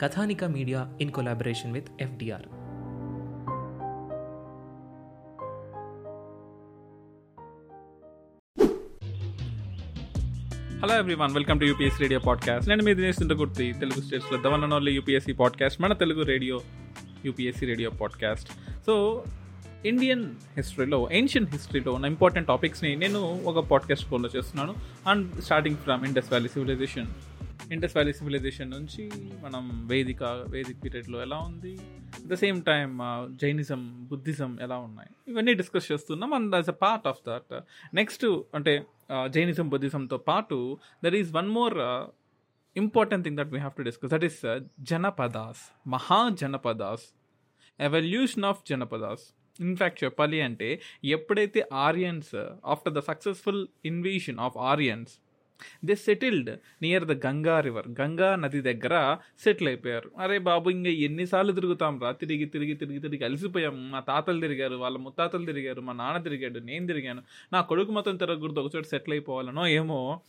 Kathanika media in collaboration with FDR. Hello everyone welcome to UPS radio podcast నేను మీ దినేష్ గుర్తి తెలుగు స్టేట్స్లో the one only UPSC podcast మన Telugu radio UPSC radio podcast so Indian హిస్టరీలో ancient హిస్టరీలో ఉన్న important టాపిక్స్ని నేను ఒక పాడ్కాస్ట్ ఫాలో చేస్తున్నాను. And starting from Indus valley civilization Indus valley civilization నుంచి మనం వేదిక వేదిక్ పీరియడ్లో ఎలా ఉంది? At the same time Jainism Buddhism ఎలా ఉన్నాయి? ఇవన్నీ డిస్కస్ చేస్తున్నాం and as a part of that next అంటే జైనిజం బుద్ధిజంతో పాటు there is one more important thing that we have to discuss that is janapadas maha janapadas evolution of janapadas. In fact చెప్పాలి అంటే ఎప్పుడైతే Aryans after the successful invasion of Aryans they settled near the Ganga river Ganga నది దగ్గర settle అయిపోయారు. అరే బాబు ఇంకా ఎన్నిసార్లు తిరుగుతాం? రా తిరిగి తిరిగి తిరిగి తిరిగి అలసిపోయాం. మా తాతలు తిరిగారు వాళ్ళ ముత్తాతలు తిరిగారు మా నాన్న తిరిగాడు నేను తిరిగాను. నా కొడుకు మొత్తం తిరగకూడదు. ఒకచోట సెటిల్ అయిపోవాలనో ఏమో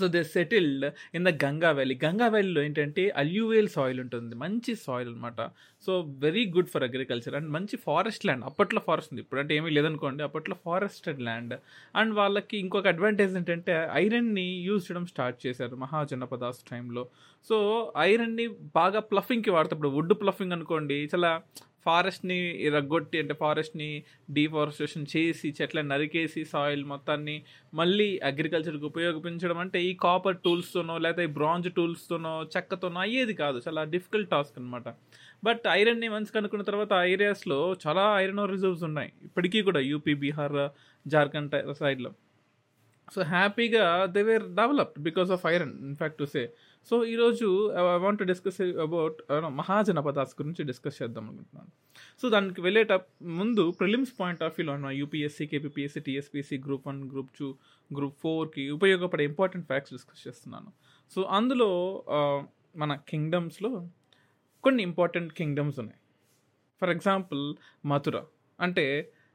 so they settled in the Ganga valley Ganga వ్యాలీలో ఏంటంటే అల్యూవేల్ సాయిల్ ఉంటుంది. మంచి సాయిల్ అనమాట so very good for agriculture and మంచి ఫారెస్ట్ ల్యాండ్ అప్పట్లో ఫారెస్ట్ ఉంది. ఇప్పుడంటే ఏమీ లేదనుకోండి. అప్పట్లో ఫారెస్టెడ్ ల్యాండ్ అండ్ వాళ్ళకి ఇంకొక అడ్వాంటేజ్ ఏంటంటే ఐరన్ని యూజ్ చేయడం స్టార్ట్ చేశారు మహాజనపదాస్ టైంలో సో ఐరన్ని బాగా ప్లఫింగ్కి వాడతాడు వుడ్ ప్లఫింగ్ అనుకోండి. చాలా ఫారెస్ట్ని రగ్గొట్టి అంటే ఫారెస్ట్ని డీఫారెస్టేషన్ చేసి చెట్లను నరికేసి సాయిల్ మొత్తాన్ని మళ్ళీ అగ్రికల్చర్కి ఉపయోగించడం అంటే ఈ కాపర్ టూల్స్తోనో లేకపోతే ఈ బ్రాంజ్ టూల్స్తోనో చెక్కతోనో అయ్యేది కాదు. చాలా డిఫికల్ట్ టాస్క్ అనమాట బట్ ఐరన్ని మంచి కనుక్కున్న తర్వాత ఆ ఏరియాస్లో చాలా ఐరన్ రిజర్వ్స్ ఉన్నాయి. ఇప్పటికీ కూడా యూపీ బీహార్ జార్ఖండ్ సైడ్లో. సో హ్యాపీగా they were developed because of iron in fact to say. So ఈరోజు I want discuss about Mahajanapadas గురించి డిస్కస్ చేద్దాం అనుకుంటున్నాను. సో దానికి వెళ్ళేట ముందు ప్రిలిమ్స్ పాయింట్ ఆఫ్ వ్యూలో ఉన్న UPSC KPSC TSPC group one group two group ఫోర్కి ఉపయోగపడే ఇంపార్టెంట్ ఫ్యాక్ట్స్ డిస్కస్ చేస్తున్నాను. సో అందులో uh, మన కింగ్డమ్స్లో కొన్ని ఇంపార్టెంట్ కింగ్డమ్స్ ఉన్నాయి. ఫర్ ఎగ్జాంపుల్ మథుర అంటే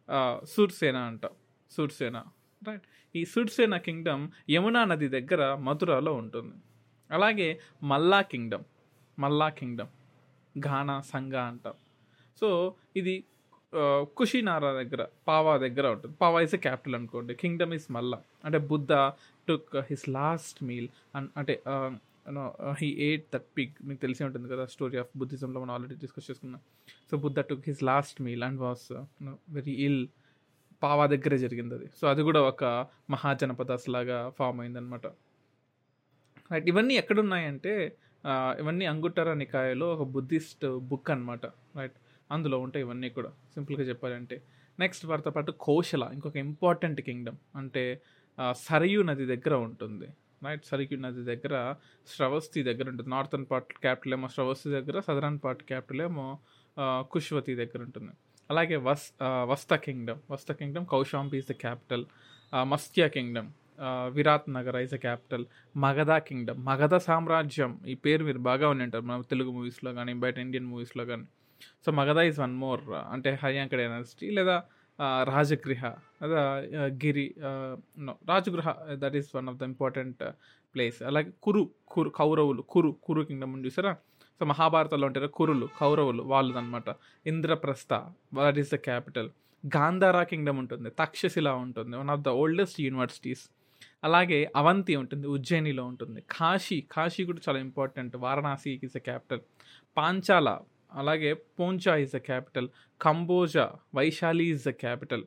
uh, సూర్సేన అంట. సూర్సేన రైట్ ఈ సూర్సేన కింగ్డమ్ యమునా నది దగ్గర మథురాలో ఉంటుంది. అలాగే మల్లా కింగ్డమ్ మల్లా కింగ్డమ్ ఘానా సంఘ అంటాం. సో ఇది కుషినారా దగ్గర పావా దగ్గర ఉంటుంది. పావా ఇస్ ఎ క్యాపిటల్ అనుకోండి. Kingdom is Malla. అంటే Buddha took his last meal అంటే హీ ఎయిట్ దట్ పిగ్ మీకు తెలిసే ఉంటుంది కదా స్టోరీ ఆఫ్ బుద్ధిజంలో మనం ఆల్రెడీ డిస్కస్ చేసుకున్నాం. So Buddha took his last meal and was very ill Pava దగ్గరే జరిగింది అది. సో అది కూడా ఒక మహాజనపదాస్ లాగా ఫామ్ అయిందనమాట రైట్ ఇవన్నీ ఎక్కడున్నాయంటే ఇవన్నీ అంగుట్టర నికాయలో ఒక బుద్ధిస్ట్ బుక్ అనమాట రైట్ అందులో ఉంటాయి ఇవన్నీ కూడా సింపుల్గా చెప్పాలంటే. నెక్స్ట్ వారితో పాటు కోశల ఇంకొక ఇంపార్టెంట్ కింగ్డమ్ అంటే సరయు నది దగ్గర ఉంటుంది. రైట్ సరయు నది దగ్గర శ్రవస్తి దగ్గర ఉంటుంది. నార్థన్ పార్ట్ క్యాపిటల్ ఏమో శ్రవస్తి దగ్గర సదరన్ పార్ట్ క్యాపిటల్ ఏమో కుష్వతి దగ్గర ఉంటుంది. అలాగే వస్ వస్త కింగ్డమ్ వస్త Kingdom Kaushambi is the capital మస్త్యా Kingdom Virat Nagar eyes a capital Magadha Kingdom. Magadha సామ్రాజ్యం. ఈ పేరు మీరు బాగా ఉంటారు మన తెలుగు మూవీస్లో కానీ బయట ఇండియన్ మూవీస్లో కానీ so Magadha is one more అంటే హర్యాంక డైనాసిటీ లేదా రాజగృహ లేదా Giri Rajagriha that is one of the important place అలాగే కురు కురు కౌరవులు కురు కురు కింగ్డమ్ చూసారా? సో మహాభారతంలో ఉంటారు కురులు కౌరవులు వాళ్ళు అనమాట Indraprastha that is the capital Gandhara kingdom ఉంటుంది. తక్షశిల ఉంటుంది. One of the oldest universities అలాగే అవంతి ఉంటుంది ఉజ్జయినిలో ఉంటుంది. కాశీ కాశీ కూడా చాలా important Varanasi is a capital Panchala అలాగే పోంచా is the capital Kamboja Vaishali is the capital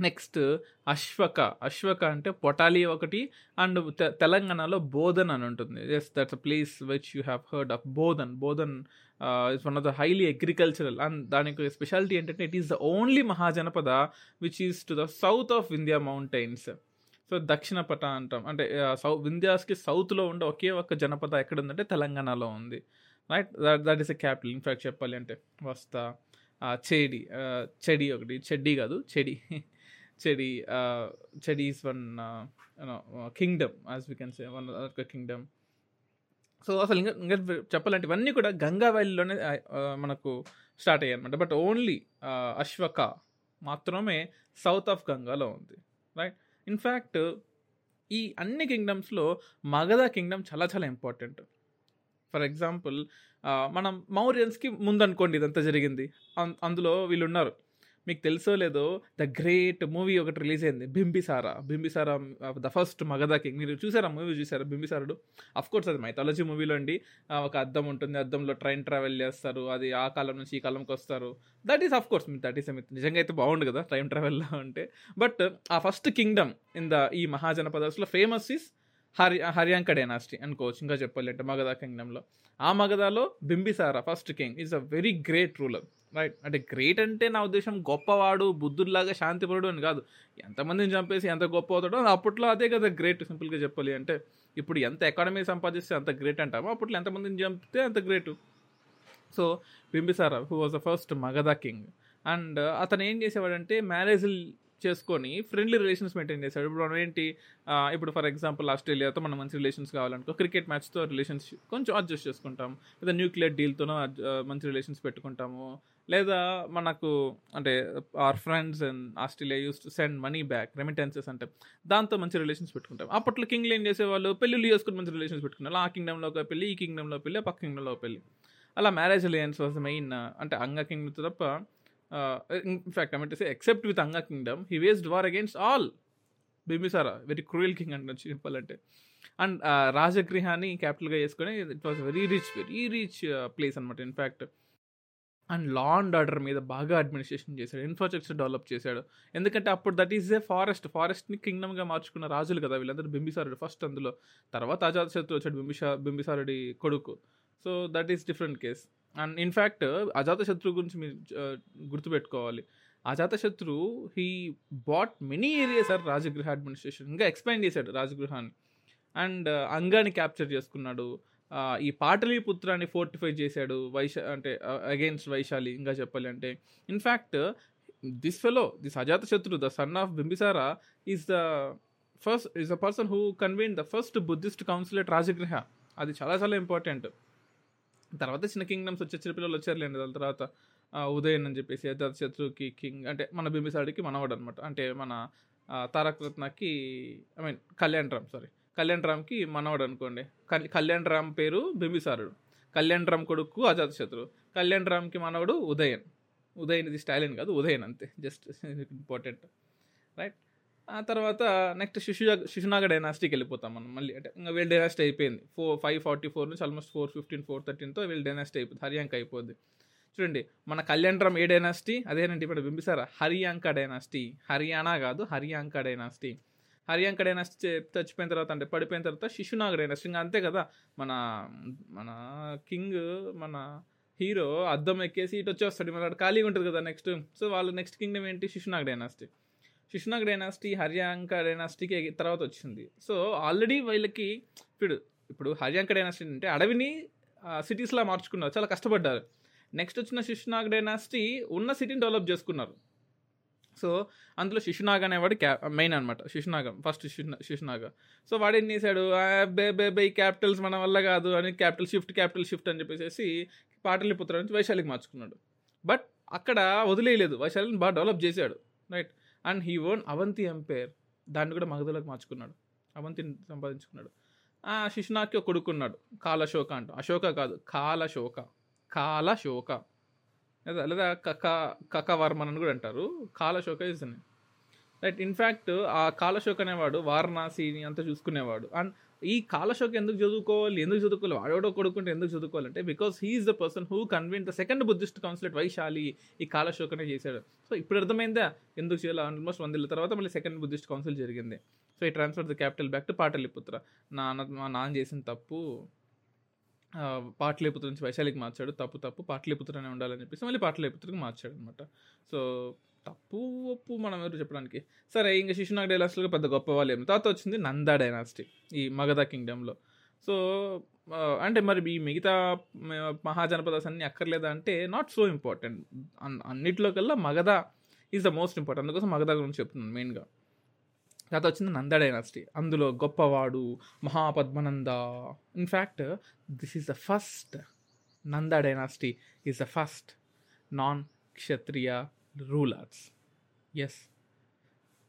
next Ashvaka. Ashvaka అంటే పొటాలి ఒకటి అండ్ తె- తెలంగాణలో బోధన్ అని ఉంటుంది. Yes that's a place which you have heard of Bodhan. Bodhan is one of the highly agricultural and దానికి speciality ఏంటంటే it is the only mahajanapada which is to the south of India mountains so దక్షిణ పట అంటాం. అంటే సౌ వింధ్యాస్కి సౌత్లో ఉండే ఒకే ఒక్క జనపద ఎక్కడ ఉందంటే తెలంగాణలో ఉంది. Right that is a capital in fact చెప్పాలి అంటే వస్తా చెడి చెడి ఒకటి. చెడ్డి కాదు Chedi. Chedi Chedi is one kingdom as we can say one kingdom so అసలు ఇంకా ఇంకా చెప్పాలంటే ఇవన్నీ కూడా గంగా వ్యాలీలోనే మనకు స్టార్ట్ అయ్యాయి అనమాట బట్ ఓన్లీ అశ్వక మాత్రమే సౌత్ ఆఫ్ గంగాలో ఉంది. రైట్ ఇన్ఫ్యాక్ట్ ఈ అన్ని కింగ్డమ్స్లో మగధ కింగ్డమ్ చాలా చాలా ఇంపార్టెంట్ ఫర్ ఎగ్జాంపుల్ మనం మౌర్యన్స్కి ముందనుకోండి ఇదంతా జరిగింది. అం- అందులో వీళ్ళు ఉన్నారు మీకు తెలుసో లేదో ద గ్రేట్ మూవీ ఒకటి రిలీజ్ అయింది. Bimbisara. Bimbisara the first Magadha king. మీరు చూసారా మూవీ? చూసారా బింబిసారుడు? కోర్స్ అది మైథాలజీ మూవీలో అండి. ఒక అద్దం ఉంటుంది. అద్దంలో ట్రైన్ ట్రావెల్ చేస్తారు. అది ఆ కాలం నుంచి ఈ కాలంకి వస్తారు. దట్ ఈస్ కోర్స్ మీ దట్ ఈస్ నిజంగా అయితే బాగుండు కదా టైం ట్రావెల్లో ఉంటే బట్ ఆ ఫస్ట్ కింగ్డమ్ ఇన్ ద ఈ మహాజనపదస్లో ఫేమస్ ఇస్ హరి హర్యాంక డైనాసిటీ అనుకోవచ్చు ఇంకా చెప్పాలి అంటే మగధ కింగ్డమ్లో. ఆ మగధలో Bimbisara first king is a very great ruler right అంటే గ్రేట్ అంటే నా ఉద్దేశం గొప్పవాడు బుద్ధుల్లాగా శాంతిపరుడు అని కాదు. ఎంతమందిని చంపేసి ఎంత గొప్ప అవుతాడో అప్పట్లో అదే కదా గ్రేట్ సింపుల్గా చెప్పాలి అంటే ఇప్పుడు ఎంత ఎకాడమీ సంపాదిస్తే అంత గ్రేట్ అంటామో అప్పట్లో ఎంతమందిని చంపితే అంత great so Bimbisara who was the first Magadha king and అతను ఏం చేసేవాడంటే మ్యారేజ్ చేసుకొని ఫ్రెండ్లీ రిలేషన్స్ మెయింటైన్ చేశాడు. ఇప్పుడు మనం ఏంటి ఇప్పుడు ఫర్ ఎగ్జాంపుల్ ఆస్ట్రేలియాతో మనం మంచి రిలేషన్స్ కావాలనుకో క్రికెట్ మ్యాచ్తో రిలేషన్స్ కొంచెం అడ్జస్ట్ చేసుకుంటాం. లేదా న్యూక్లియర్ డీల్తోనో మంచి రిలేషన్స్ పెట్టుకుంటాము. లేదా మనకు అంటే our friends and Australia uses to send money back remittances అంటే దాంతో మంచి రిలేషన్స్ పెట్టుకుంటాం. అప్పట్లో కింగ్లు ఏం చేసేవాళ్ళు? పెళ్ళిళ్ళు చేసుకుని మంచి రిలేషన్స్ పెట్టుకున్నారు. ఆ కింగ్డమ్లో ఒక పెళ్ళి ఈ కింగ్డమ్లో పెళ్ళి పక్క కింగ్డమ్లో పెళ్ళి అలా మ్యారేజ్ అలయన్స్ వాజ్ మెయిన్ అంటే అంగ కింగ్డమ్ తప్ప ఇన్ఫాక్ట్ ఏమంటే except with Anga kingdom he waged war against all Bimbisara very cruel king అంటే చెప్పాలంటే అండ్ రాజగృహాన్ని క్యాపిటల్గా చేసుకొని it was very rich very rich place అనమాట in fact and law and order మీద బాగా అడ్మినిస్ట్రేషన్ చేశాడు ఇన్ఫ్రాస్ట్రక్చర్ డెవలప్ చేశాడు. ఎందుకంటే అప్పుడు దట్ ఈస్ ఏ ఫారెస్ట్ ఫారెస్ట్ని కింగ్డమ్గా మార్చుకున్న రాజులు కదా వీళ్ళందరూ బింబిసారుడు ఫస్ట్ అందులో. తర్వాత అజాతశత్రు వచ్చాడు బింబిషా బింబిసారుడి కొడుకు. So that is different case and in fact Ajatashatru గురించి మీరు గుర్తుపెట్టుకోవాలి. Ajatashatru he bought many areas or Rajagriha administration ఇంకా ఎక్స్పాండ్ చేశాడు రాజగృహాన్ని అండ్ అంగాన్ని క్యాప్చర్ చేసుకున్నాడు. ఈ పాటలీపుత్రాన్ని ఫోర్టిఫై చేశాడు వైశ అంటే అగైన్స్ వైశాలి ఇంకా చెప్పాలి అంటే. In fact this fellow this Ajatashatru the son of Bimbisara is the first is the person who convene the first Buddhist council at Rajagriha అది చాలా చాలా ఇంపార్టెంట్ తర్వాత చిన్న కింగ్డమ్స్ వచ్చే చిన్న పిల్లలు వచ్చారులేండి దాని తర్వాత ఉదయన్ అని చెప్పేసి అజాతశత్రుకి కింగ్ అంటే మన బింబిసాడికి మనవాడు అనమాట అంటే మన Taraka రత్నకి I mean Kalyan Ram sorry. Kalyan రామ్కి మనవాడు అనుకోండి కళ్యాణ్ రామ్ పేరు బింబిసారుడు. కళ్యాణ్ రామ్ కొడుకు అజాతశత్రు కళ్యాణ్ రామ్కి మనవడు ఉదయన్. ఉదయన్ ఇది స్టాలిన్ కాదు ఉదయన్ అంతే. Just important. రైట్? ఆ తర్వాత నెక్స్ట్ శిశు శిశునాగ డైనాసిటీకి వెళ్ళిపోతాం మనం మళ్ళీ. అంటే ఇంకా వీళ్ళ డైనాసిటీ అయిపోయింది. ఫోర్ ఫైవ్ ఫార్టీ ఫోర్ నుంచి ఆల్మోస్ట్ ఫోర్ ఫిఫ్టీన్ ఫోర్ థర్టీన్తో వీళ్ళ డైనాసిటీ అయిపోతుంది హరియాంక అయిపోద్ది. చూడండి మన కళ్యాణరామ్ ఏ డైనాసిటీ అదేనండి ఇప్పుడు బింబిసారా. హరియాంక డైనాసిటీ హర్యానా కాదు హరియాంక డైనాసిటీ హరియాంక డైనాసిటీ చచ్చిపోయిన తర్వాత అంటే పడిపోయిన తర్వాత శిశునాగ డైనాసిటీ ఇంకా అంతే కదా. మన మన కింగ్ మన హీరో అద్దం ఎక్కేసి ఇటు వచ్చేస్తాడు. మళ్ళీ ఖాళీగా ఉంటుంది కదా నెక్స్ట్ సో వాళ్ళు నెక్స్ట్ కింగ్డమ్ ఏంటి? శిశునాగ డైనాసిటీ శిశునాగ్ డైనాసిటీ హర్యాంక డైనాసిటీకి తర్వాత వచ్చింది సో ఆల్రెడీ వీళ్ళకి ఇప్పుడు ఇప్పుడు హర్యాంక డైనాసిటీ అంటే అడవిని సిటీస్లా మార్చుకున్నారు. చాలా కష్టపడ్డారు. నెక్స్ట్ వచ్చిన శిశునాగ్ డైనాసిటీ ఉన్న సిటీని డెవలప్ చేసుకున్నారు. సో అందులో శిశునాగ్ అనేవాడు క్యా మెయిన్ అనమాట శిశునాగం ఫస్ట్ శిశునా శిశునాగ. సో వాడు ఏం చేశాడు? "ఆ, బే బే బే క్యాపిటల్స్ మన వల్ల కాదు అని క్యాపిటల్ షిఫ్ట్ క్యాపిటల్ షిఫ్ట్ అని చెప్పేసి పాటలిపుత్ర నుంచి వైశాలికి మార్చుకున్నాడు. బట్ అక్కడ వదిలేయలేదు. వైశాలిని బాగా డెవలప్ చేశాడు. Right? And he own Avanti empire దాన్ని కూడా మగధలోకి మార్చుకున్నాడు. అవంతిని సంపాదించుకున్నాడు. ఆ శిశునాకి ఒక కొడుకున్నాడు. కాలశోక అంట. అశోక కాదు కాలశోక. కాలశోక. లేదా లేదా కక కకవర్మన్ అని కూడా అంటారు. కాలశోక ఇస్ రైట్ ఇన్ఫ్యాక్ట్ ఆ కాలశోక అనేవాడు వారణాసిని అంతా చూసుకునేవాడు. అండ్ ఈ కాలశోకి ఎందుకు చదువుకోవాలి? ఎందుకు చదువుకోవాలి? వాడెవడో కొడుకుంటే ఎందుకు చదువుకోవాలంటే because he is the person who convene the second Buddhist council at Vaishali ఈ కాలశోకనే చేశాడు. సో ఇప్పుడు అర్థమైందా? ఎందుకు చేయాలి? ఆల్మోస్ట్ వందేళ్ళ తర్వాత మళ్ళీ సెకండ్ బుద్ధిస్ట్ కౌన్సిల్ జరిగింది. సో ఈ transfer the capital back to Pataliputra నాన్న మా నాన్న చేసిన తప్పు పాటలిపుత్ర నుంచి వైశాలికి మార్చాడు. తప్పు తప్పు పాటలిపుత్రనే ఉండాలని చెప్పేసి మళ్ళీ పాటలిపుత్రకి మార్చాడు అనమాట సో తప్పు ఒప్పు మనం ఎవరు చెప్పడానికి. సరే ఇంకా శిశునాగ్ డైనాస్టీలో పెద్ద గొప్ప వాళ్ళు ఏమి తర్వాత వచ్చింది నందా డైనాసిటీ ఈ మగధ కింగ్డమ్లో. సో అంటే మరి ఈ మిగతా మహాజనపదాస్ అన్ని అక్కర్లేదా అంటే నాట్ సో ఇంపార్టెంట్ అన్నిట్లో కల్లా Magadha is the most important అందుకోసం మగధ గురించి చెప్తున్నాను మెయిన్గా. తర్వాత వచ్చింది నంద డైనాసిటీ. అందులో గొప్పవాడు Mahapadmananda. In fact this is the first Nanda dynasty is the first non Kshatriya rulers yes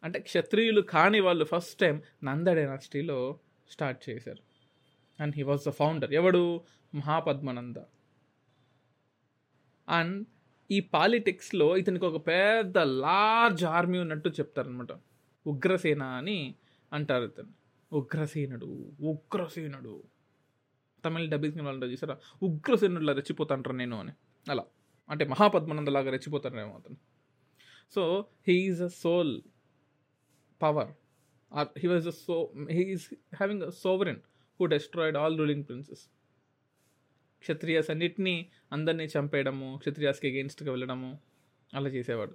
అంటే క్షత్రియులు కాని వాళ్ళు ఫస్ట్ టైం నంద డైనాసిటీలో స్టార్ట్ చేశారు. And he was the founder ఎవడు? మహాపద్మనంద. అండ్ ఈ పాలిటిక్స్లో ఇతనికి ఒక పెద్ద లార్జ్ ఆర్మీ ఉన్నట్టు చెప్తారనమాట ఉగ్రసేన అని అంటారు ఇతను. ఉగ్రసేనుడు ఉగ్రసేనుడు. తమిళ డబ్బింగ్ వాళ్ళు చూసారా? ఉగ్రసేనుడులా రెచ్చిపోతాంటారు నేను అని. అలా. అంటే మహాపద్మనందలాగా రెచ్చిపోతారేమో అతను. So he is a sole power he was a so he is having a sovereign who destroyed all ruling princes Kshatriyas అన్నిటినీ అందరినీ చంపేయడము క్షత్రియాస్కి అగేన్స్ట్గా వెళ్ళడము అలా చేసేవాడు.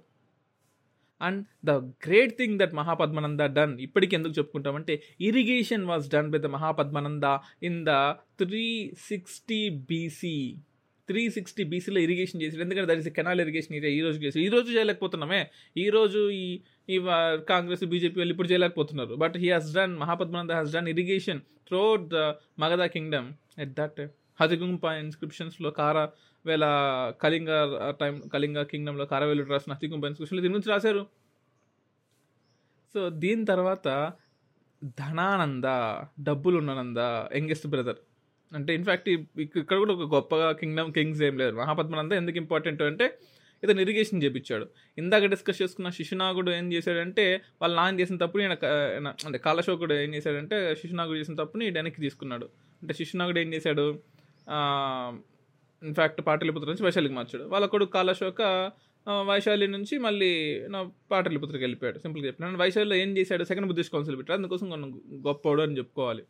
And the great thing that Mahapadmananda done ఇప్పటికి ఎందుకు చెప్పుకుంటామంటే irrigation was done by the Mahapadmananda in the three sixty BC three sixty బీసీలో ఇరిగేషన్ చేసాడు ఎందుకంటే that is canal irrigation area ఈ రోజు చేసి ఈ రోజు చేయలేకపోతున్నామే. ఈ రోజు ఈ ఈ కాంగ్రెస్ బీజేపీ వాళ్ళు ఇప్పుడు చేయలేకపోతున్నారు. But he has done Mahapadmananda has done irrigation through the Magadha kingdom at that Hathigumpha ఇన్స్క్రిప్షన్స్లో Kharavela Kalinga time Kalinga కింగ్డంలో కారవేలు రాసిన హతిగుంప ఇన్స్క్రిప్షన్లో దీని గురించి రాశారు. సో దీని తర్వాత ధనానంద డబ్బులు ఉన్ననంద యంగెస్ట్ బ్రదర్. అంటే ఇన్ఫ్యాక్ట్ ఇక్కడ కూడా ఒక గొప్పగా కింగ్డమ్ కింగ్స్ ఏం లేరు మహాపద్మనంద ఎందుకు ఇంపార్టెంట్ అంటే ఇతను ఇరిగేషన్ చేపించాడు. ఇందాక డిస్కస్ చేసుకున్న శిశునాగుడు ఏం చేశాడంటే వాళ్ళ నాన్న చేసిన తప్పుని అంటే కాలశోకుడు ఏం చేశాడంటే శిశునాగుడు చేసిన తప్పుని వెనక్కి తీసుకున్నాడు. అంటే శిశునాగుడు ఏం చేశాడు? ఇన్ఫ్యాక్ట్ పాటలిపుత్ర నుంచి వైశాలికి మార్చాడు. వాళ్ళ కొడుకు కాలశోక వైశాలి నుంచి మళ్ళీ నా పాటలిపుత్రకి వెళ్ళిపోయాడు. సింపుల్గా చెప్పినాను వైశాలిలో ఏం చేశాడు? సెకండ్ బుద్ధిస్ట్ కౌన్సిల్ పెట్టాడు. అందుకోసం కొన్ని గొప్పవాడు అని చెప్పుకోవాలి.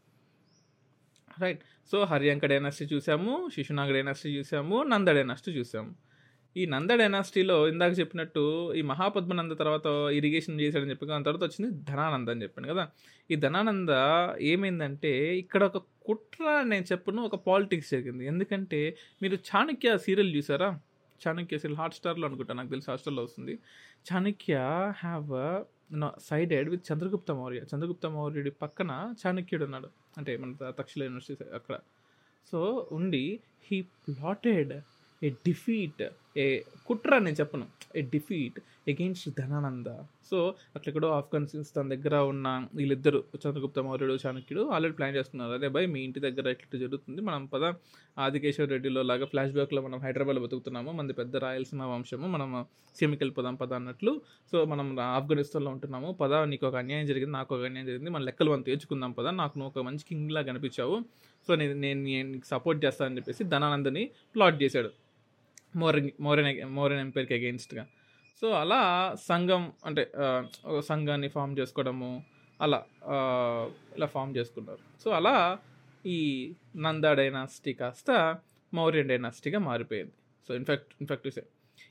రైట్ సో హరియాంక డైనాసిటీ చూసాము శిశునాగ డైనాసిటీ చూసాము నంద డైనాసిటీ చూసాము. ఈ నంద డైనాసిటీలో ఇందాక చెప్పినట్టు ఈ మహాపద్మనంద తర్వాత ఇరిగేషన్ చేశాడని చెప్పి దాని తర్వాత వచ్చింది ధనానంద అని చెప్పాను కదా. ఈ ధనానంద ఏమైందంటే ఇక్కడ ఒక కుట్ర నేను చెప్పను ఒక పాలిటిక్స్ జరిగింది. ఎందుకంటే మీరు చాణక్య సీరియల్ చూసారా? చాణక్య సీరియల్ హాట్స్టార్లో అనుకుంటా నాకు తెలిసి హాట్స్టార్లో వస్తుంది. Chanakya have sided with Chandragupta Maurya Chandragupta మౌర్యుడి పక్కన చాణక్యుడు ఉన్నాడు. అంటే మన తక్షశిల యూనివర్సిటీ అక్కడ. సో ఉండి he plotted a defeat a కుట్ర నేను చెప్పను. A defeat against Dhanananda. So అట్లెక్కడో Afghanistan దగ్గర ఉన్న వీళ్ళిద్దరు చంద్రగుప్త మౌర్యుడు చాణక్యుడు ఆల్రెడీ ప్లాన్ చేస్తున్నారు. అదే భయ్ మీ ఇంటి దగ్గర ఇట్లా జరుగుతుంది. మనం పద ఆదికేశ్వర రెడ్డిలో లాగా ఫ్లాష్ బ్యాక్లో మనం హైదరాబాద్లో బతుకుతున్నాము. మంది పెద్ద రాయలసీమ వంశము. మనం సీమకి వెళ్ళిపోదాం పద అన్నట్లు. సో మనం ఆఫ్ఘనిస్తాన్లో ఉంటున్నాము. పద నీకు ఒక అన్యాయం జరిగింది నాకు ఒక అన్యాయం జరిగింది. మన లెక్కలు మనం తీర్చుకుందాం పద. నాకు నువ్వు ఒక మంచి కింగ్ లాగా కనిపించావు సో నేను నేను నేను నీకు సపోర్ట్ చేస్తానని చెప్పేసి ధనానందని ప్లాట్ చేశాడు. మోరన్ మోరన్ మోరన్ ఎంపైర్కి అగెయిన్స్ట్గా సో అలా సంఘం అంటే ఒక సంఘాన్ని ఫామ్ చేసుకోవడము అలా ఇలా ఫామ్ చేసుకున్నారు. సో అలా ఈ నందా డైనాసిటీ కాస్త మౌర్యన్ డైనాసిటీగా మారిపోయింది. సో ఇన్ఫాక్ట్ ఇన్ఫాక్ట్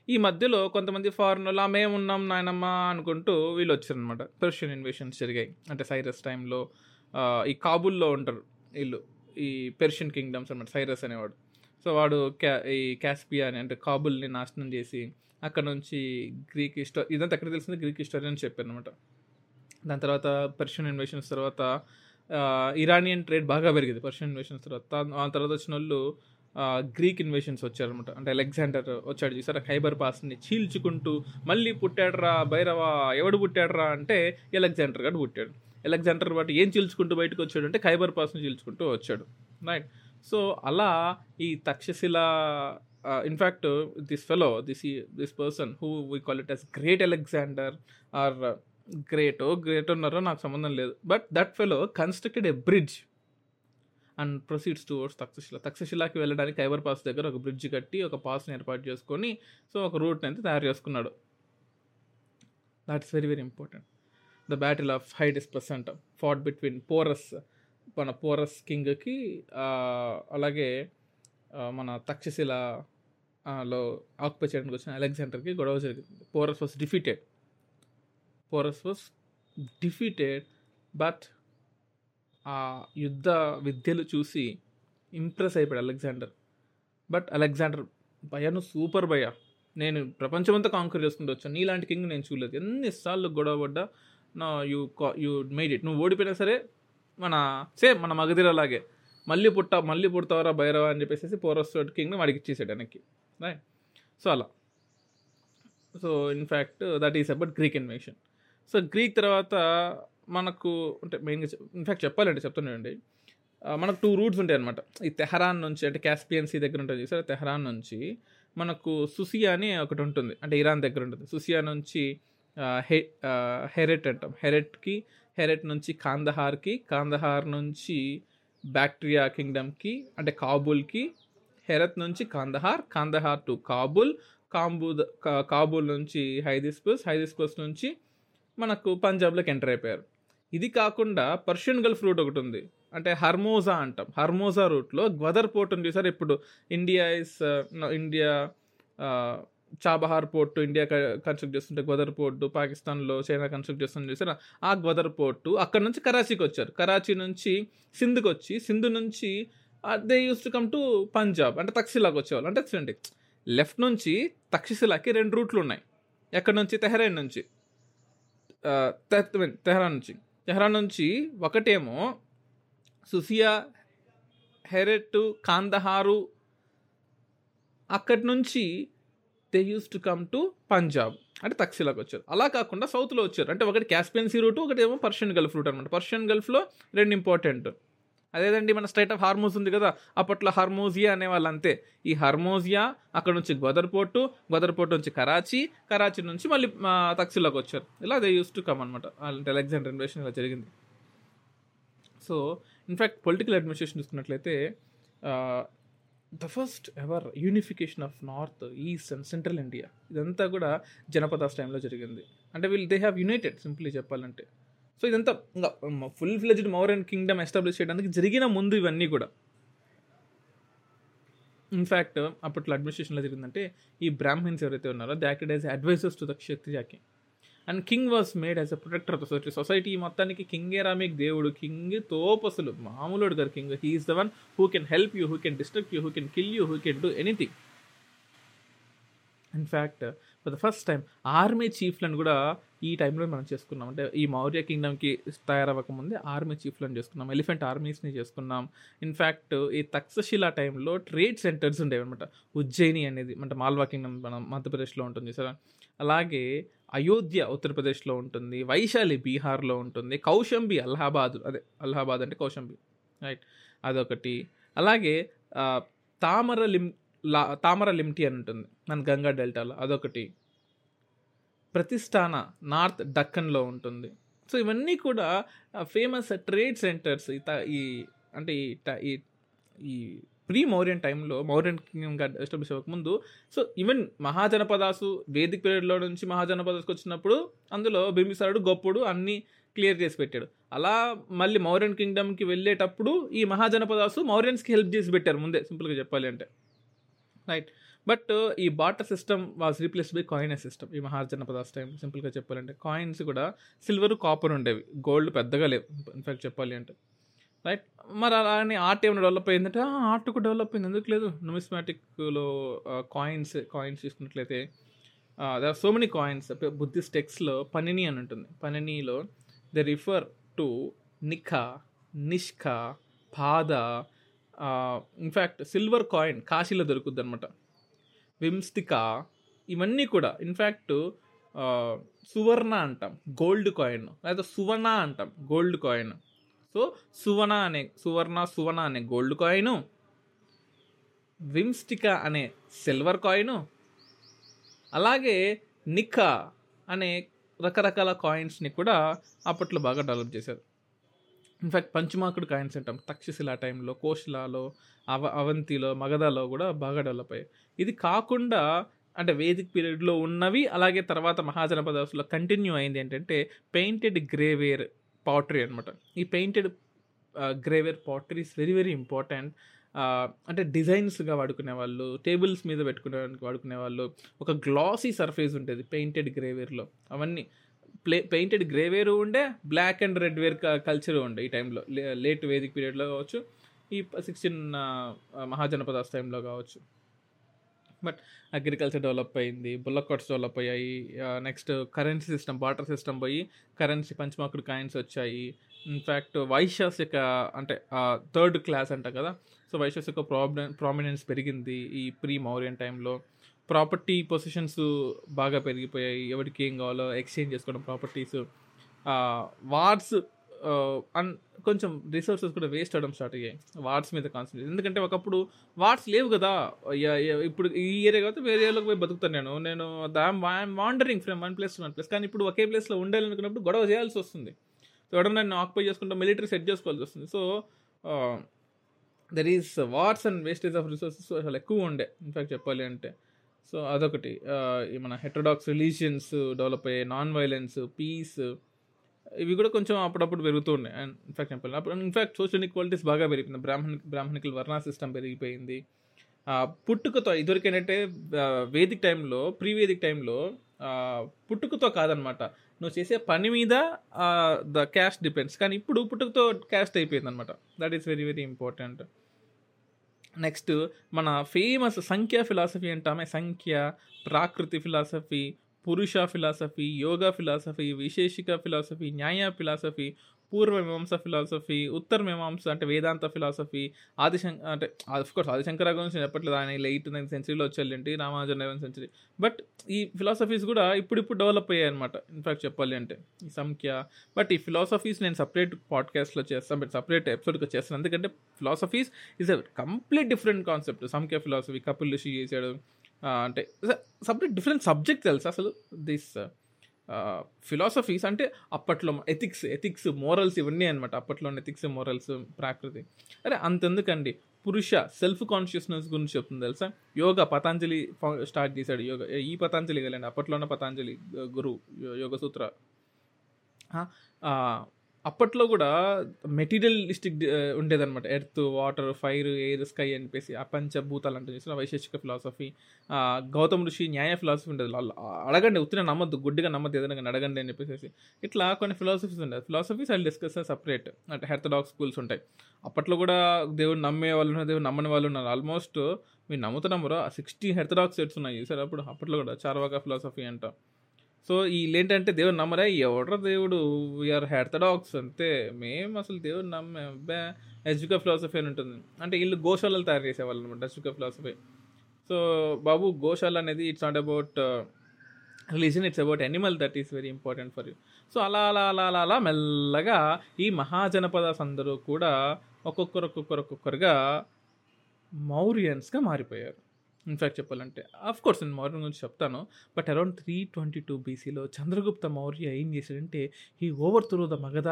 ఈ మధ్యలో కొంతమంది ఫారినర్లు ఆ మేము ఉన్నాం నాయనమ్మ అనుకుంటూ వీళ్ళు వచ్చారనమాట పెర్షియన్ ఇన్వేషన్స్ జరిగాయి. అంటే సైరస్ టైంలో ఈ కాబుల్లో ఉంటారు వీళ్ళు. ఈ పెర్షియన్ కింగ్డమ్స్ అనమాట సైరస్ అనేవాడు. సో వాడు క్యా ఈ క్యాస్పియా అని అంటే కాబుల్ని నాశనం చేసి అక్కడ నుంచి గ్రీక్ హిస్టో ఇదంతా ఎక్కడ తెలిసింది? గ్రీక్ హిస్టరీ అని చెప్పారు అనమాట దాని తర్వాత పర్షియన్ ఇన్వేషన్స్ తర్వాత ఇరానియన్ ట్రేడ్ బాగా పెరిగింది పర్షియన్ ఇన్వేషన్స్ తర్వాత. ఆ తర్వాత వచ్చిన వాళ్ళు గ్రీక్ ఇన్వేషన్స్ వచ్చారనమాట అంటే అలెగ్జాండర్ వచ్చాడు చూసారా? ఖైబర్ పాస్ని చీల్చుకుంటూ మళ్ళీ పుట్టాడరా భైరవా ఎవడు పుట్టాడరా అంటే అలెగ్జాండర్ గారు పుట్టాడు. అలెగ్జాండర్ బట్టి ఏం చీల్చుకుంటూ బయటకు వచ్చాడు అంటే ఖైబర్ పాస్ని చీల్చుకుంటూ వచ్చాడు. రైట్. సో అలా ఈ Takshashila in fact this fellow this this person who we call it as great Alexander or గ్రేటో great ఉన్నారో నాకు సంబంధం లేదు. But that fellow constructed a bridge and proceeds towards Takshashila. తక్షశిలాకి వెళ్ళడానికి కైబర్ పాస్ దగ్గర ఒక bridge కట్టి ఒక పాస్ని ఏర్పాటు చేసుకొని సో ఒక రూట్ని అయితే తయారు చేసుకున్నాడు. That's very very important the battle of Hydaspes pleasant fought between Porus మన పోరస్ కింగ్కి అలాగే మన తక్షశిల లో ఆక్యుపై చేయడానికి వచ్చిన అలెగ్జాండర్కి గొడవ జరిగింది. Porus was defeated. Porus was defeated but ఆ యుద్ధ విద్యలు చూసి ఇంప్రెస్ అయిపోయాడు అలెగ్జాండర్. బట్ అలెగ్జాండర్ భయను సూపర్ భయ. నేను ప్రపంచమంతా కాంకర్ చేసుకుంటూ వచ్చాను. నీలాంటి కింగ్ నేను చూడలేదు. ఎన్నిసార్లు గొడవ పడ్డా నా యూ యూ మేడ్ ఇట్. నువ్వు ఓడిపోయినా సరే మన సేమ్ మన మగధిరలాగే. మళ్ళీ పుట్ట మళ్ళీ పుడతావరా భైరవ అని చెప్పేసి పోరస్టోట్ కింగ్ని వాడికి ఇచ్చేసాడు వెనక్కి. రైట్ సో అలా. So in fact that is about Greek invasion so Greek తర్వాత మనకు అంటే మెయిన్గా ఇన్ఫ్యాక్ట్ చెప్పాలంటే చెప్తున్నానండి మనకు టూ రూట్స్ ఉంటాయి అనమాట ఈ తెహరాన్ నుంచి అంటే క్యాస్పియన్ సీ దగ్గర ఉంటుంది చూసారా? తెహరాన్ నుంచి మనకు సుసియా అని ఒకటి ఉంటుంది. అంటే ఇరాన్ దగ్గర ఉంటుంది. సుసియా నుంచి హె హెరెట్ అంటాం. హెరెట్కి హెరెట్ నుంచి కాందహార్కి కాందహార్ నుంచి బ్యాక్టీరియా కింగ్డమ్కి అంటే కాబూల్కి హెరత్ నుంచి కాందహార్ కాందహార్ టు కాబూల్ కాంబూ కాబుల్ కాబూల్ నుంచి హైదిస్పస్ హైదిస్పస్ నుంచి మనకు పంజాబ్లోకి ఎంటర్ అయిపోయారు. ఇది కాకుండా పర్షియన్ గల్ఫ్ రూట్ ఒకటి ఉంది. అంటే హర్మోజా అంటాం. హర్మోజా రూట్లో గ్వదర్ పోర్ట్ ఉంది సార్. ఇప్పుడు India is India Chabahar port India construct చేస్తుంటే గ్వదర్ పోర్టు పాకిస్తాన్లో చైనా కన్స్ట్రక్ట్ చేస్తుంటే చూసారా? ఆ గ్వదర్ పోర్టు అక్కడ నుంచి కరాచీకి వచ్చారు. కరాచీ నుంచి సింధుకి వచ్చి సింధు నుంచి they used to come to Punjab అంటే తక్షిలాకి వచ్చేవాళ్ళు. అంటే చూడండి లెఫ్ట్ నుంచి తక్షశిలాకి రెండు రూట్లు ఉన్నాయి. ఎక్కడ నుంచి? తెహరాన్ నుంచి. తెహరాన్ నుంచి. తెహరాన్ నుంచి ఒకటేమో సుసియా హెరెట్ కాందహారు అక్కడి నుంచి they used to come to Punjab అంటే తక్సిలాకి వచ్చారు. అలా కాకుండా సౌత్లో వచ్చారు. అంటే ఒకటి క్యాస్పియన్ సీ రూట్ ఒకటి ఏమో పర్షియన్ గల్ఫ్ రూట్ అనమాట పర్షియన్ గల్ఫ్లో రెండు ఇంపార్టెంట్ అదేదండి మన స్టేట్ ఆఫ్ హార్మోజ్ ఉంది కదా అప్పట్లో హార్మోజియా అనేవాళ్ళు అంతే. ఈ హార్మోజియా అక్కడ నుంచి గోదర్ పోర్టు గోదర్ పోర్టు నుంచి కరాచీ కరాచీ నుంచి మళ్ళీ తక్సిలోకి వచ్చారు. ఇలా దే యూస్ టు కమ్ అనమాట అంటే అలెగ్జాండర్ ఇన్వేషన్ ఇలా జరిగింది. So in fact political administration చూసుకున్నట్లయితే the first ever unification of north east and central India ఇదంతా కూడా జనపదాస్ టైంలో జరిగింది. అంటే వీళ్ళు దే హ్యావ్ యునైటెడ్ సింప్లీ చెప్పాలంటే. సో ఇదంతా ఇంకా full fledged Mauryan kingdom establish చేయడానికి జరిగిన ముందు ఇవన్నీ కూడా. ఇన్ఫ్యాక్ట్ అప్పట్లో అడ్మినిస్ట్రేషన్లో జరిగిందంటే ఈ బ్రాహ్మిన్స్ ఎవరైతే ఉన్నారో they acted as advisers to the క్షత్రియాకి and king was made as a protector of the society society మొత్తానికి కింగే రామిక్ దేవుడు? కింగ్ తోపసులు మామూలుడు గారు king he is the one who can help you who can destruct you who can kill you who can do anything in fact for the first time army చీఫ్లను కూడా ఈ టైంలో మనం చేసుకున్నాం. అంటే ఈ మౌర్య కింగ్డమ్కి తయారవ్వకముందే ఆర్మీ చీఫ్లను చేసుకున్నాం. ఎలిఫెంట్ ఆర్మీస్ని చేసుకున్నాం. ఇన్ఫ్యాక్ట్ ఈ తక్షశిల టైంలో ట్రేడ్ సెంటర్స్ ఉండేవి అనమాట ఉజ్జయిని అనేది అంటే మాల్వా కింగ్డమ్ మన మధ్యప్రదేశ్లో ఉంటుంది సరే అలాగే అయోధ్య ఉత్తరప్రదేశ్లో ఉంటుంది వైశాలి బీహార్లో ఉంటుంది కౌశంబి అలహాబాద్ అదే అలహాబాద్ అంటే కౌశంబి రైట్ అదొకటి. అలాగే తామర లిమ్ లా తామర లిమ్టి అని ఉంటుంది మన గంగా డెల్టాలో అదొకటి. ప్రతిష్టాన నార్త్ డక్కన్లో ఉంటుంది. సో ఇవన్నీ కూడా ఫేమస్ ట్రేడ్ సెంటర్స్ ఈ ఈ అంటే ఈ ట- ఈ ఈ ప్రీ మౌర్యన్ టైంలో మౌర్యన్ కింగ్డమ్ ఎస్టాబ్లిష్ అవ్వకముందు సో ఈవెన్ మహాజనపదాసు వేదిక పీరియడ్లో నుంచి మహాజనపదాసుకు వచ్చినప్పుడు అందులో బింబిసారుడు గొప్పుడు అన్నీ క్లియర్ చేసి పెట్టాడు. అలా మళ్ళీ మౌర్యన్ కింగ్డమ్కి వెళ్ళేటప్పుడు ఈ మహాజనపదాసు మౌర్యన్స్కి హెల్ప్ చేసి పెట్టారు ముందే సింపుల్గా చెప్పాలి అంటే. రైట్ బట్ ఈ barter system was replace by coin system ఈ మహాజనపదాస్ టైం సింపుల్గా చెప్పాలంటే. కాయిన్స్ కూడా సిల్వర్ కాపర్ ఉండేవి. గోల్డ్ పెద్దగా లేవు ఇన్ఫాక్ట్ చెప్పాలి అంటే. రైట్ మరి అలానే ఆర్ట్ ఏమైనా డెవలప్ అయిందంటే ఆర్ట్ కూడా డెవలప్ అయింది. ఎందుకు లేదు? నుమిస్మాటిక్లో కాయిన్స్ కాయిన్స్ చూసుకున్నట్లయితే there are so many coins Buddhist టెక్స్ట్లో Panini అని ఉంటుంది. పనినిలో the refer to nikah nishka pada in fact silver coin కాశీలో దొరుకుద్ది అనమాట విమ్స్తిక ఇవన్నీ కూడా ఇన్ఫ్యాక్ట్ సువర్ణ అంటాం. గోల్డ్ కాయిన్ లేదా సువర్ణ అంటాం. గోల్డ్ కాయిన్ సో సువర్ణ అనే సువర్ణ సువర్ణ అనే గోల్డ్ కాయిన్ విమ్స్టికా అనే సిల్వర్ కాయిన్ అలాగే నిఖా అనే రకరకాల కాయిన్స్ని కూడా అప్పట్లో బాగా డెవలప్ చేశారు. ఇన్ఫ్యాక్ట్ పంచమాకుడు కాయిన్స్ అంటాం. తక్షశిల టైంలో కోశిలాలో అవ అవంతిలో మగధలో కూడా బాగా డెవలప్ అయ్యాయి. ఇది కాకుండా అంటే వేదిక్ పీరియడ్లో ఉన్నవి అలాగే తర్వాత మహాజనపదాసులో కంటిన్యూ అయింది ఏంటంటే పెయింటెడ్ గ్రేవేర్ పాటరీ అనమాట ఈ painted grey ware pottery is very very important అంటే డిజైన్స్గా వాడుకునే వాళ్ళు టేబుల్స్ మీద పెట్టుకునేడానికి వాడుకునే వాళ్ళు ఒక గ్లాసీ సర్ఫేస్ ఉంటుంది పెయింటెడ్ గ్రేవేర్లో అవన్నీ ప్లే పెయింటెడ్ గ్రేవేరు ఉండే black and red ware culture ఉండే ఈ టైంలో లేట్ వేదిక్ పీరియడ్లో కావచ్చు ఈ సిక్స్టీన్ మహాజనపదాస్ టైంలో కావచ్చు. బట్ అగ్రికల్చర్ డెవలప్ అయింది బుల్లకాట్స్ డెవలప్ అయ్యాయి. Next currency system barter system పోయి కరెన్సీ పంచమాకుడు కాయిన్స్ వచ్చాయి. ఇన్ఫ్యాక్ట్ వైశ్యాస్ యొక్క అంటే థర్డ్ క్లాస్ అంట కదా? సో వైశ్యాస్ యొక్క ప్రాబ్లం ప్రామినెన్స్ పెరిగింది ఈ ప్రీ మౌరియన్ టైంలో. ప్రాపర్టీ పొజిషన్స్ బాగా పెరిగిపోయాయి. ఎవరికి ఏం కావాలో ఎక్స్చేంజ్ చేసుకోవడం ప్రాపర్టీస్. వార్స్ అన్ కొంచెం రిసోర్సెస్ కూడా వేస్ట్ అవ్వడం స్టార్ట్ అయ్యాయి. వార్డ్స్ మీద కాన్సన్ట్రేట్ ఎందుకంటే ఒకప్పుడు వార్డ్స్ లేవు కదా. ఇప్పుడు ఈ ఏరియా కాబట్టి వేరే ఏరియాలోకి పోయి బతుకుతాను నేను. నేను I'm wandering from one place to one place కానీ ఇప్పుడు ఒకే ప్లేస్లో ఉండాలనుకున్నప్పుడు గొడవ చేయాల్సి వస్తుంది. సో ఎవడన్నా నేను ఆక్యుపై చేసుకుంటా మిలిటరీ సెట్ చేసుకోవాల్సి వస్తుంది. So there is wars and wastage of resources అసలు ఎక్కువ ఉండే. ఇన్ఫాక్ట్ చెప్పాలి అంటే. సో అదొకటి. మన హెట్రోడాక్స్ రిలీజియన్స్ డెవలప్ అయ్యే నాన్ వైలెన్స్ పీస్ ఇవి కూడా కొంచెం అప్పుడప్పుడు పెరుగుతూ ఉన్నాయి. అండ్ ఇన్ఫాక్ట్ చెప్పాలి అప్పుడు ఇన్ఫాక్ట్ సోషల్ ఈక్వాలిటీస్ బాగా పెరిగిపోయింది. బ్రాహ్మణ బ్రాహ్మణికల్ వర్ణ సిస్టమ్ పెరిగిపోయింది. పుట్టుకతో ఇదివరకు ఏంటంటే వేదిక వేదిక్ టైంలో ప్రీ వేదిక టైంలో పుట్టుకతో కాదనమాట. నువ్వు చేసే పని మీద ద క్యాస్ట్ డిపెండ్స్ కానీ ఇప్పుడు పుట్టుకతో క్యాస్ట్ అయిపోయింది అనమాట that is very very important next మన famous Sankhya philosophy అంటామే. Sankhya Prakriti philosophy Purusha philosophy yoga philosophy Vaisheshika philosophy Nyaya philosophy Purva Mimamsa philosophy Uttara Mimamsa అంటే వేదాంత ఫిలాసఫీ ఆదిశంక అంటే ఆఫ్ కోర్స్ ఆదిశంకర గురించి చెప్పట్లేదు ఆయన ఎయిట్ నైన్త్ సెంచరీలో వచ్చేళ్ళంటి రామానుజన్ లెవెన్త్ సెంచరీ. బట్ ఈ philosophies కూడా ఇప్పుడిప్పుడు డెవలప్ అయ్యాయి అనమాట ఇన్ఫాక్ట్ చెప్పాలి అంటే ఈ సంఖ్య. బట్ ఈ ఫిలాసఫీస్ నేను సపరేట్ పాడ్కాస్ట్లో చేస్తాను బట్ సపరేట్ ఎపిసోడ్గా చేస్తాను. ఎందుకంటే philosophies is a complete different concept Sankhya philosophy Kapil Rishi చేశాడు అంటే సబ్జెక్ట్ డిఫరెంట్ సబ్జెక్ట్ తెలుసు అసలు? దిస్ ఫిలాసఫీస్ అంటే అప్పట్లో ఎథిక్స్ ఎథిక్స్ మోరల్స్ ఇవన్నీ అనమాట అప్పట్లో ఎథిక్స్ మోరల్స్ ప్రాకృతి. అరే అంతెందుకండి. పురుష సెల్ఫ్ కాన్షియస్నెస్ గురించి చెప్తుంది తెలుసా? యోగా పతాంజలి స్టార్ట్ చేశాడు యోగా. ఈ పతాంజలి కదండి అప్పట్లో ఉన్న పతాంజలి గురు యోగ సూత్ర అప్పట్లో కూడా మెటీరియలిస్టిక్ ఉండేదన్నమాట. Earth water fire air sky అని చెప్పేసి ఆ పంచభూతాలు అంటే చేసిన వైశేషిక ఫిలాసఫీ గౌతమ్ ఋషి న్యాయ ఫిలాసఫీ ఉండేది. వాళ్ళు అడగండి ఉత్తిన నమ్మద్దు గుడ్డిగా నమ్మద్దు ఏదైనా కానీ అడగండి అని చెప్పేసి ఇట్లా కొన్ని ఫిలాసఫీస్ ఉండేది ఫిలాసఫీస్ అండ్ డిస్కస్ సపరేట్. అంటే హెర్థడాక్స్ స్కూల్స్ ఉంటాయి. అప్పట్లో కూడా దేవుడు నమ్మే వాళ్ళు ఉన్నారు దేవుడు నమ్మని వాళ్ళు ఉన్నారు. ఆల్మోస్ట్ మీరు నమ్ముతున్నామరా? సిక్స్టీ హెర్థడాక్స్ సెట్స్ ఉన్నాయి సార్ అప్పుడు అప్పట్లో కూడా చార్వాక ఫిలాసఫీ అంట. సో వీళ్ళేంటంటే దేవుడు నమ్మరా? ఎవడ్రా దేవుడు? వీఆర్ హెర్తడాక్స్ అంతే. మేము అసలు దేవుడు నమ్మే. అబ్బా ఎజ్యుకా ఫిలాసఫీ అని ఉంటుంది. అంటే వీళ్ళు గోశాలలు తయారు చేసేవాళ్ళు అనమాట ఎజ్యుకా ఫిలాసఫీ సో బాబు గోశాల అనేది it's not about religion it's about animal that is very important for you so అలా అలా అలా అలా అలా మెల్లగా ఈ మహాజనపదాస్ అందరూ కూడా ఒక్కొక్కరు ఒక్కొక్కరు ఒక్కొక్కరుగా మౌరియన్స్గా మారిపోయారు. ఇన్ఫ్యాక్ట్ చెప్పాలంటే ఆఫ్ కోర్స్ నేను మౌర్యం గురించి చెప్తాను but around three twenty two బీసీలో చంద్రగుప్త మౌర్య ఏం చేశాడంటే ఈ over through the Magadha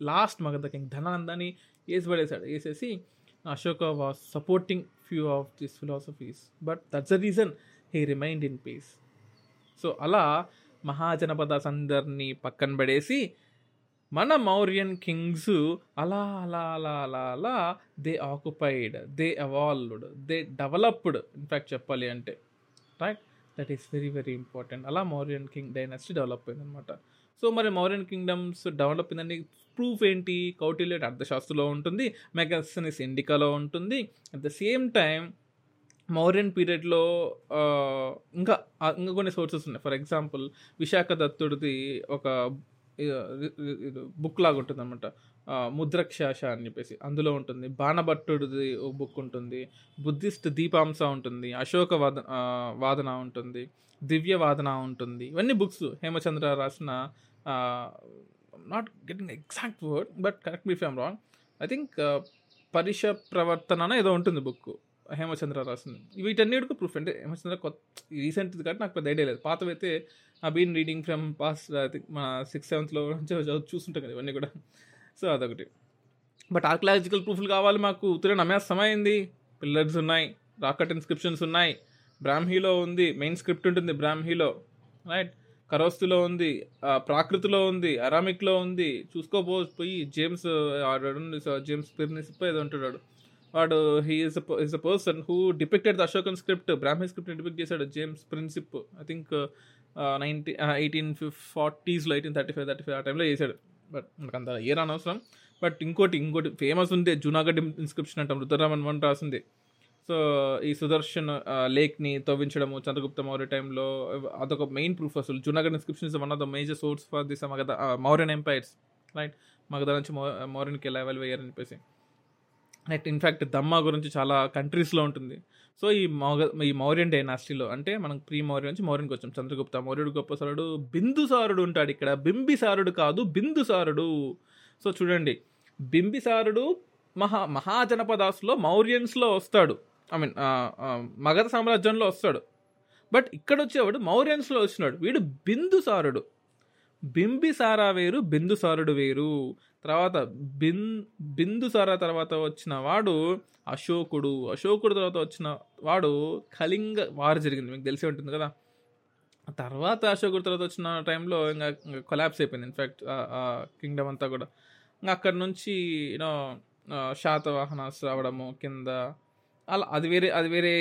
last Magadha king ధనానందాన్ని వేసి పడేశాడు వేసేసి Ashoka was supporting few of this philosophies but that's the reason he remind in peace so అలా మహాజనపదాస్ అందరినీ పక్కన పడేసి మన మౌర్యన్ కింగ్స్ అలా అలా అలా అలా అలా they occupied they evolved they developed in fact చెప్పాలి అంటే. Right that is very very important అలా మౌర్యన్ కింగ్ డైనాసిటీ డెవలప్ అయింది అనమాట సో మరి మౌర్యన్ కింగ్డమ్స్ డెవలప్ అయిందని ప్రూఫ్ ఏంటి? కౌటిల్యుడ్ అర్థశాస్త్రలో ఉంటుంది. మెగాసనిస్ ఇండికాలో ఉంటుంది. At the same time Mauryan పీరియడ్లో ఇంకా ఇంకా కొన్ని సోర్సెస్ ఉన్నాయి. ఫర్ ఎగ్జాంపుల్ విశాఖ దత్తుడిది ఒక బుక్ లాగా ఉంటుంది అనమాట ముద్రక్షాష అని చెప్పేసి. అందులో ఉంటుంది. బాణభట్టుడిది ఓ బుక్ ఉంటుంది. బుద్ధిస్ట్ దీపాంస ఉంటుంది. అశోక వాద వాదన ఉంటుంది. దివ్య వాదన ఉంటుంది. ఇవన్నీ బుక్స్ హేమచంద్ర రాసిన not getting exact word but correct me if I'm wrong I think పరిష ప్రవర్తన ఏదో ఉంటుంది బుక్ హేమచంద్ర రాసింది. వీటన్నిటికీ ప్రూఫ్ అంటే హేమచంద్ర కొత్త రీసెంట్ది కాబట్టి నాకు పెద్ద ఐడియా లేదు. పాతవైతే ఆ బీన్ రీడింగ్ ఫ్రమ్ పాస్ మన సిక్స్ సెవెంత్లో చదువు- చూస్తుంటాం కదా ఇవన్నీ కూడా. సో అదొకటి. బట్ ఆర్కలాజికల్ ప్రూఫ్లు కావాలి మాకు. ఉత్తరాయణ నమ్మేస్తమైంది పిల్లర్స్ ఉన్నాయి రాకెట్ ఇన్స్క్రిప్షన్స్ ఉన్నాయి. బ్రాహ్మీలో ఉంది మెయిన్ స్క్రిప్ట్ ఉంటుంది బ్రాహ్మీలో రైట్ కరోస్తులో ఉంది ప్రాకృతిలో ఉంది అరామిక్లో ఉంది. చూసుకోబో పోయి జేమ్స్ జేమ్స్ పిర్నిసిప్ ఏదో అంటున్నాడు. వాడు he is is a person who depicted the Ashokan script Brahmi script depict చేశాడు James Prinsep I think ninety eighteen ఫార్టీస్లో eighteen thirty five thirty five ఆ టైంలో చేశాడు బట్ మనకు అంత ఇయర్ అనవసరం బట్ ఇంకోటి ఇంకోటి ఫేమస్ ఉంది జూనాగఢ్ ఇన్స్క్రిప్షన్ అంటాం రుద్రరామన్ వన్ రాసింది. సో ఈ సుదర్శన్ లేక్ని తవ్వించడము చంద్రగుప్త మౌర్య టైంలో అదొక మెయిన్ ప్రూఫ్ అసలు. Junagadh inscription is one of the major source for this Magadha Mauryan empires right Magadha నుంచి మౌ- మౌర్యన్కి ఎలా ఎవెల్ అయ్యారని చెప్పేసి. నెట్ ఇన్ఫ్యాక్ట్ దమ్మా గురించి చాలా కంట్రీస్లో ఉంటుంది. సో ఈ మౌగ ఈ మౌర్యన్ డైనాసిటీలో అంటే మనం ప్రీ మౌర్య నుంచి మౌర్యన్కి వచ్చాం. చంద్రగుప్త మౌర్యుడు గొప్పసారుడు బిందుసారుడు ఉంటాడు ఇక్కడ. బింబిసారుడు కాదు బిందుసారుడు సో చూడండి. బింబిసారుడు మహా మహాజనపదాస్లో మౌర్యన్స్లో వస్తాడు. ఐ మీన్ మగధ సామ్రాజ్యంలో వస్తాడు. బట్ ఇక్కడ వచ్చేవాడు మౌర్యన్స్లో వచ్చినాడు. వీడు బిందుసారుడు బింబిసారా వేరు బిందుసారుడు వేరు. తర్వాత బిన్ బిందుసారా తర్వాత వచ్చిన వాడు అశోకుడు. అశోకుడు తర్వాత వచ్చిన వాడు కళింగ వారు జరిగింది. మీకు తెలిసే ఉంటుంది కదా. ఆ తర్వాత అశోకుడు తర్వాత వచ్చిన టైంలో ఇంకా ఇంకా అయిపోయింది. ఇన్ఫ్యాక్ట్ కింగ్డమ్ అంతా కూడా. ఇంకా అక్కడ నుంచి యూనో శాతవాహనాస్ రావడము కింద అలా అది వేరే అది వేరే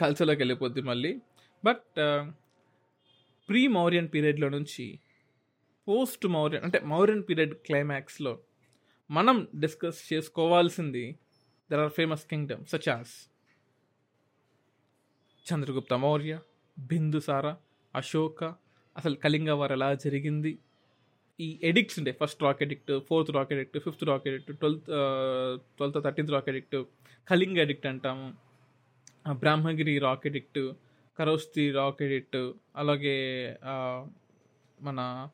కల్చర్లోకి వెళ్ళిపోద్ది మళ్ళీ. బట్ ప్రీ మౌర్యన్ పీరియడ్లో నుంచి పోస్ట్ మౌర్యన్ అంటే మౌర్యన్ పీరియడ్ క్లైమాక్స్లో మనం డిస్కస్ చేసుకోవాల్సింది there are famous kingdom such as Chandragupta Maurya Bindusara Ashoka అసలు కళింగ వారు ఎలా జరిగింది? ఈ ఎడిక్ట్స్ ఉండే first rock edict fourth rock edict fifth rock edict twelfth twelfth thirteenth rock edict Kalinga edict అంటాము. Brahmagiri Brahmagiri rock edict Kharosthi rock edict అలాగే మన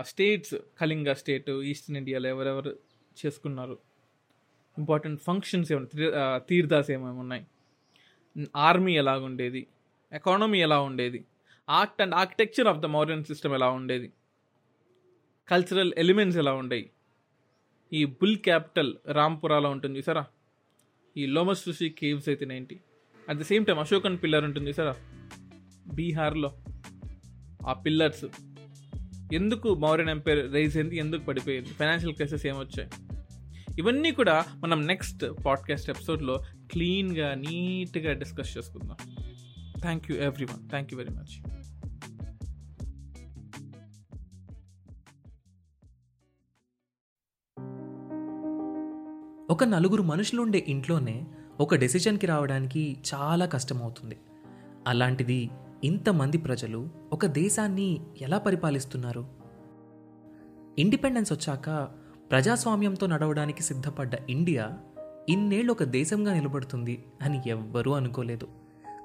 states Kalinga state eastern ఇండియాలో ఎవరెవరు చేసుకున్నారు? ఇంపార్టెంట్ ఫంక్షన్స్ ఏమైనా తీర్థాస్ ఏమేమి ఉన్నాయి? ఆర్మీ ఎలా ఉండేది? ఎకానమీ ఎలా ఉండేది? Art and architecture of the Mauryan system ఎలా ఉండేది? కల్చరల్ ఎలిమెంట్స్ ఎలా ఉండేవి ఈ బుల్ క్యాపిటల్ రాంపురాలో ఉంటుంది చూసారా? ఈ Lomas Rishi caves అయితేనేంటి at the same time Ashokan pillar ఉంటుంది చూసారా? బీహార్లో ఆ పిల్లర్స్ ఎందుకు మౌర్యన్ ఎంపైర్ రైజ్ అయింది ఎందుకు పడిపోయింది ఫైనాన్షియల్ క్రైసెస్ ఏమొచ్చాయి? ఇవన్నీ కూడా మనం నెక్స్ట్ పాడ్కాస్ట్ ఎపిసోడ్లో క్లీన్గా నీట్గా డిస్కస్ చేసుకుందాం. Thank you everyone thank you very much ఒక నలుగురు మనుషులుండే ఇంట్లోనే ఒక డెసిషన్కి రావడానికి చాలా కష్టమవుతుంది. అలాంటిది ఇంతమంది ప్రజలు ఒక దేశాన్ని ఎలా పరిపాలిస్తున్నారు? ఇండిపెండెన్స్ వచ్చాక ప్రజాస్వామ్యంతో నడవడానికి సిద్ధపడ్డ ఇండియా ఇన్నేళ్ళు ఒక దేశంగా నిలబడుతుంది అని ఎవ్వరూ అనుకోలేదు.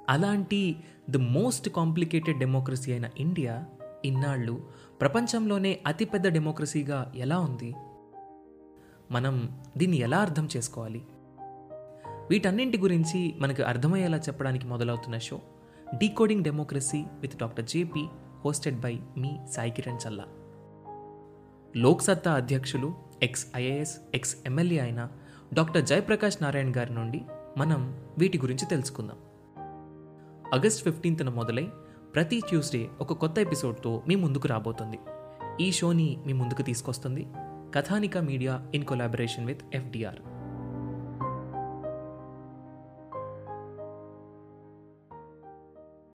అలాంటి ది మోస్ట్ కాంప్లికేటెడ్ డెమోక్రసీ అయిన ఇండియా ఇన్నాళ్ళు ప్రపంచంలోనే అతిపెద్ద డెమోక్రసీగా ఎలా ఉంది? మనం దీన్ని ఎలా అర్థం చేసుకోవాలి? వీటన్నింటి గురించి మనకు అర్థమయ్యేలా చెప్పడానికి మొదలవుతున్న show decoding democracy with doctor JP hosted by మీ సాయి కిరణ్ చల్లా లోక్సత్తా అధ్యక్షులు ఎక్స్ ఐఏఎస్ ఎక్స్ ఎమ్మెల్యే అయిన డాక్టర్ జయప్రకాష్ నారాయణ్ గారి నుండి మనం వీటి గురించి తెలుసుకుందాం. ఆగస్ట్ ఫిఫ్టీన్త్న మొదలై ప్రతి ట్యూస్డే ఒక కొత్త ఎపిసోడ్తో మీ ముందుకు రాబోతుంది. ఈ షోని మీ ముందుకు తీసుకొస్తుంది Kathanika media in collaboration with FDR